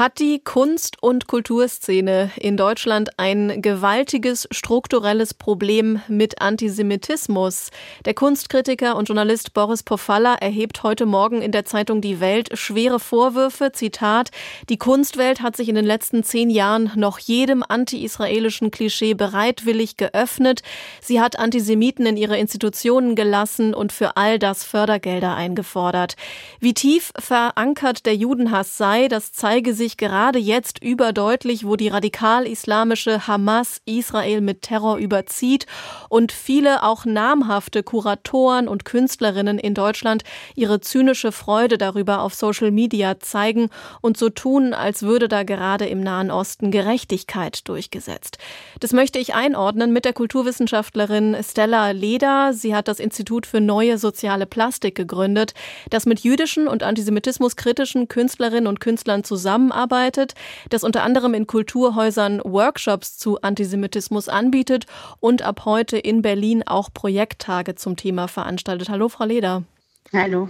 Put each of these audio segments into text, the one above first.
Hat die Kunst- und Kulturszene in Deutschland ein gewaltiges strukturelles Problem mit Antisemitismus? Der Kunstkritiker und Journalist Boris Pofalla erhebt heute Morgen in der Zeitung Die Welt schwere Vorwürfe. Zitat: Die Kunstwelt hat sich in den letzten zehn Jahren noch jedem anti-israelischen Klischee bereitwillig geöffnet. Sie hat Antisemiten in ihre Institutionen gelassen und für all das Fördergelder eingefordert. Wie tief verankert der Judenhass sei, das zeige sich gerade jetzt überdeutlich, wo die radikal-islamische Hamas Israel mit Terror überzieht und viele auch namhafte Kuratoren und Künstlerinnen in Deutschland ihre zynische Freude darüber auf Social Media zeigen und so tun, als würde da gerade im Nahen Osten Gerechtigkeit durchgesetzt. Das möchte ich einordnen mit der Kulturwissenschaftlerin Stella Leder. Sie hat das Institut für neue soziale Plastik gegründet, das mit jüdischen und antisemitismuskritischen Künstlerinnen und Künstlern zusammen zusammenarbeitet, das unter anderem in Kulturhäusern Workshops zu Antisemitismus anbietet und ab heute in Berlin auch Projekttage zum Thema veranstaltet. Hallo, Frau Leder. Hallo.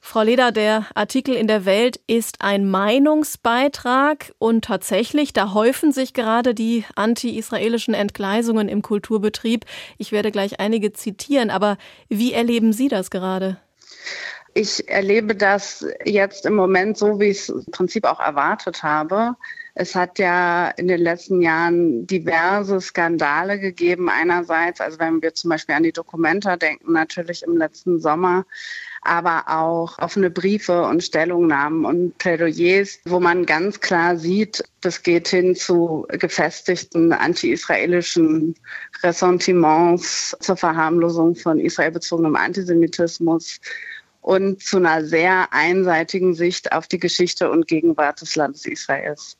Frau Leder, der Artikel in der Welt ist ein Meinungsbeitrag und tatsächlich, da häufen sich gerade die anti-israelischen Entgleisungen im Kulturbetrieb. Ich werde gleich einige zitieren, aber wie erleben Sie das gerade? Ich erlebe das jetzt im Moment so, wie ich es im Prinzip auch erwartet habe. Es hat ja in den letzten Jahren diverse Skandale gegeben. Einerseits, also wenn wir zum Beispiel an die Dokumenta denken, natürlich im letzten Sommer, aber auch offene Briefe und Stellungnahmen und Plädoyers, wo man ganz klar sieht, das geht hin zu gefestigten anti-israelischen Ressentiments, zur Verharmlosung von israelbezogenem Antisemitismus und zu einer sehr einseitigen Sicht auf die Geschichte und Gegenwart des Landes Israels.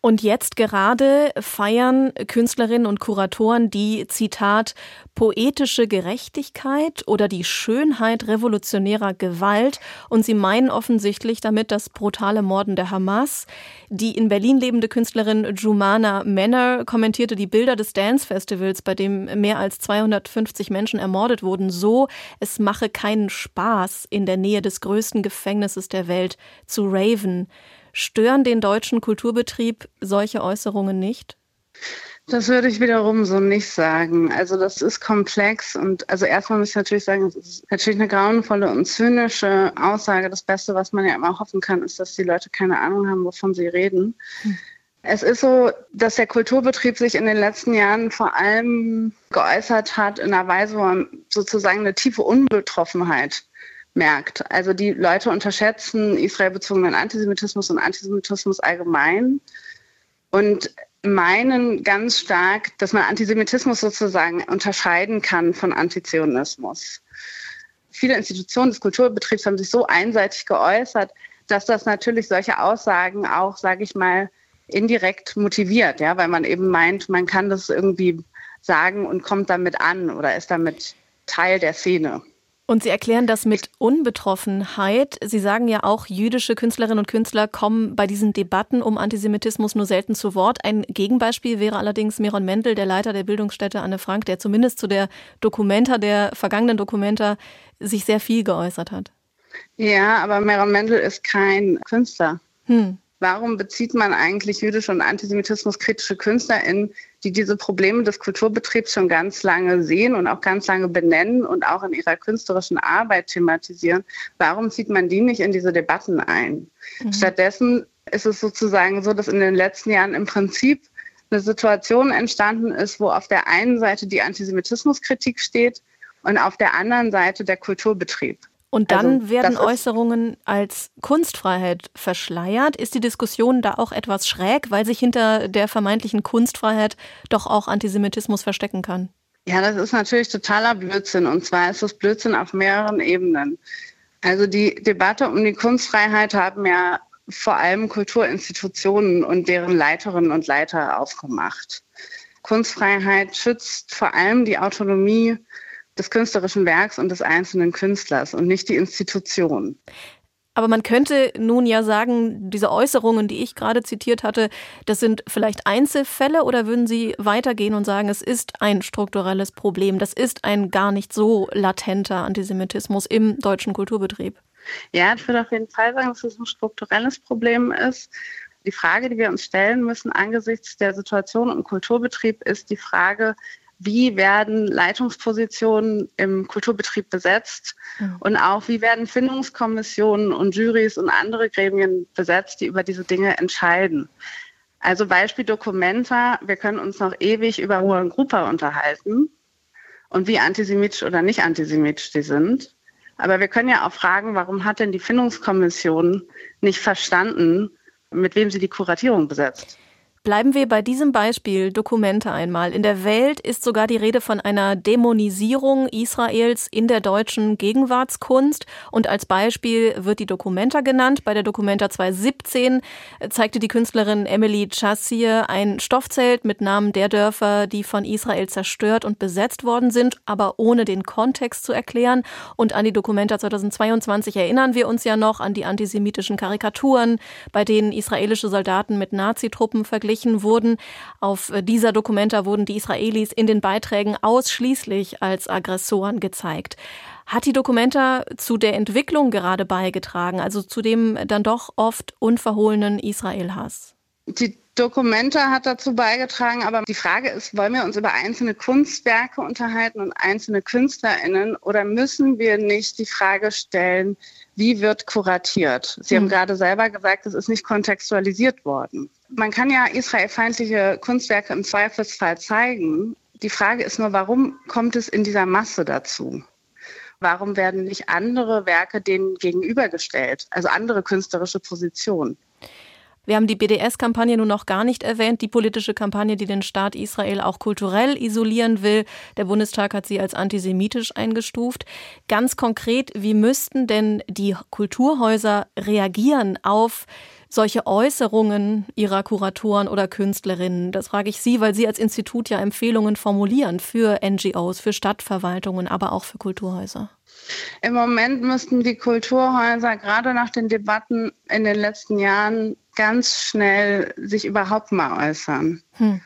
Und jetzt gerade feiern Künstlerinnen und Kuratoren die, Zitat, poetische Gerechtigkeit oder die Schönheit revolutionärer Gewalt. Und sie meinen offensichtlich damit das brutale Morden der Hamas. Die in Berlin lebende Künstlerin Jumana Menner kommentierte die Bilder des Dance Festivals, bei dem mehr als 250 Menschen ermordet wurden, so, es mache keinen Spaß, in der Nähe des größten Gefängnisses der Welt zu raven. Stören den deutschen Kulturbetrieb solche Äußerungen nicht? Das würde ich wiederum so nicht sagen. Also das ist komplex und also erstmal muss ich natürlich sagen, es ist natürlich eine grauenvolle und zynische Aussage. Das Beste, was man ja immer hoffen kann, ist, dass die Leute keine Ahnung haben, wovon sie reden. Hm. Es ist so, dass der Kulturbetrieb sich in den letzten Jahren vor allem geäußert hat in einer Weise, wo man sozusagen eine tiefe Unbetroffenheit merkt. Also die Leute unterschätzen israelbezogenen Antisemitismus und Antisemitismus allgemein und meinen ganz stark, dass man Antisemitismus sozusagen unterscheiden kann von Antizionismus. Viele Institutionen des Kulturbetriebs haben sich so einseitig geäußert, dass das natürlich solche Aussagen auch, sage ich mal, indirekt motiviert, ja, weil man eben meint, man kann das irgendwie sagen und kommt damit an oder ist damit Teil der Szene. Und Sie erklären das mit Unbetroffenheit. Sie sagen ja auch, jüdische Künstlerinnen und Künstler kommen bei diesen Debatten um Antisemitismus nur selten zu Wort. Ein Gegenbeispiel wäre allerdings Miron Mendel, der Leiter der Bildungsstätte Anne Frank, der zumindest zu der Dokumenta, der vergangenen Dokumenta, sich sehr viel geäußert hat. Ja, aber Miron Mendel ist kein Künstler. Hm. Warum bezieht man eigentlich jüdische und antisemitismuskritische KünstlerInnen, die diese Probleme des Kulturbetriebs schon ganz lange sehen und auch ganz lange benennen und auch in ihrer künstlerischen Arbeit thematisieren? Warum zieht man die nicht in diese Debatten ein? Mhm. Stattdessen ist es sozusagen so, dass in den letzten Jahren im Prinzip eine Situation entstanden ist, wo auf der einen Seite die Antisemitismuskritik steht und auf der anderen Seite der Kulturbetrieb. Und dann also, werden Äußerungen als Kunstfreiheit verschleiert. Ist die Diskussion da auch etwas schräg, weil sich hinter der vermeintlichen Kunstfreiheit doch auch Antisemitismus verstecken kann? Ja, das ist natürlich totaler Blödsinn. Und zwar ist das Blödsinn auf mehreren Ebenen. Also die Debatte um die Kunstfreiheit haben ja vor allem Kulturinstitutionen und deren Leiterinnen und Leiter aufgemacht. Kunstfreiheit schützt vor allem die Autonomie des künstlerischen Werks und des einzelnen Künstlers und nicht die Institution. Aber man könnte nun ja sagen, diese Äußerungen, die ich gerade zitiert hatte, das sind vielleicht Einzelfälle oder würden Sie weitergehen und sagen, es ist ein strukturelles Problem, das ist ein gar nicht so latenter Antisemitismus im deutschen Kulturbetrieb? Ja, ich würde auf jeden Fall sagen, dass es ein strukturelles Problem ist. Die Frage, die wir uns stellen müssen angesichts der Situation im Kulturbetrieb, ist die Frage, wie werden Leitungspositionen im Kulturbetrieb besetzt mhm. und auch wie werden Findungskommissionen und Juries und andere Gremien besetzt, die über diese Dinge entscheiden. Also Beispiel Documenta, wir können uns noch ewig über Ruhe Gruppe unterhalten und wie antisemitisch oder nicht antisemitisch die sind. Aber wir können ja auch fragen, warum hat denn die Findungskommission nicht verstanden, mit wem sie die Kuratierung besetzt? Bleiben wir bei diesem Beispiel Dokumente einmal. In der Welt ist sogar die Rede von einer Dämonisierung Israels in der deutschen Gegenwartskunst. Und als Beispiel wird die Documenta genannt. Bei der Documenta 2017 zeigte die Künstlerin Emily Chassier ein Stoffzelt mit Namen der Dörfer, die von Israel zerstört und besetzt worden sind, aber ohne den Kontext zu erklären. Und an die Documenta 2022 erinnern wir uns ja noch an die antisemitischen Karikaturen, bei denen israelische Soldaten mit Nazitruppen verglichen verglichen wurden. Auf äh, dieser Dokumenta wurden die Israelis in den Beiträgen ausschließlich als Aggressoren gezeigt. Hat die Dokumenta zu der Entwicklung gerade beigetragen, also zu dem dann doch oft unverhohlenen Israel-Hass? Die Dokumenta hat dazu beigetragen, aber die Frage ist, wollen wir uns über einzelne Kunstwerke unterhalten und einzelne KünstlerInnen oder müssen wir nicht die Frage stellen, wie wird kuratiert? Sie hm. haben gerade selber gesagt, es ist nicht kontextualisiert worden. Man kann ja israelfeindliche Kunstwerke im Zweifelsfall zeigen. Die Frage ist nur, warum kommt es in dieser Masse dazu? Warum werden nicht andere Werke denen gegenübergestellt, also andere künstlerische Positionen? Wir haben die BDS-Kampagne nun noch gar nicht erwähnt, die politische Kampagne, die den Staat Israel auch kulturell isolieren will. Der Bundestag hat sie als antisemitisch eingestuft. Ganz konkret, wie müssten denn die Kulturhäuser reagieren auf solche Äußerungen ihrer Kuratoren oder Künstlerinnen? Das frage ich Sie, weil Sie als Institut ja Empfehlungen formulieren für NGOs, für Stadtverwaltungen, aber auch für Kulturhäuser. Im Moment müssten die Kulturhäuser gerade nach den Debatten in den letzten Jahren ganz schnell sich überhaupt mal äußern. Hm.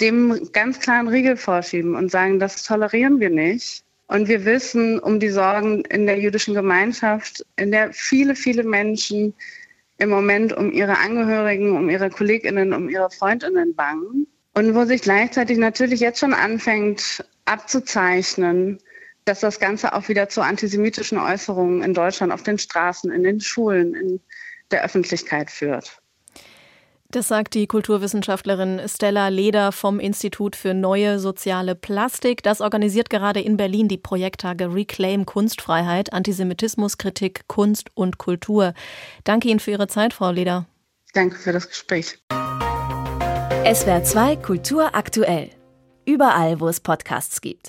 Dem ganz klaren Riegel vorschieben und sagen, das tolerieren wir nicht. Und wir wissen um die Sorgen in der jüdischen Gemeinschaft, in der viele, viele Menschen im Moment um ihre Angehörigen, um ihre Kolleginnen, um ihre Freundinnen bangen. Und wo sich gleichzeitig natürlich jetzt schon anfängt abzuzeichnen, dass das Ganze auch wieder zu antisemitischen Äußerungen in Deutschland auf den Straßen, in den Schulen, in der Öffentlichkeit führt. Das sagt die Kulturwissenschaftlerin Stella Leder vom Institut für neue soziale Plastik. Das organisiert gerade in Berlin die Projekttage Reclaim Kunstfreiheit, Antisemitismuskritik, Kunst und Kultur. Danke Ihnen für Ihre Zeit, Frau Leder. Danke für das Gespräch. SWR 2 Kultur aktuell. Überall, wo es Podcasts gibt.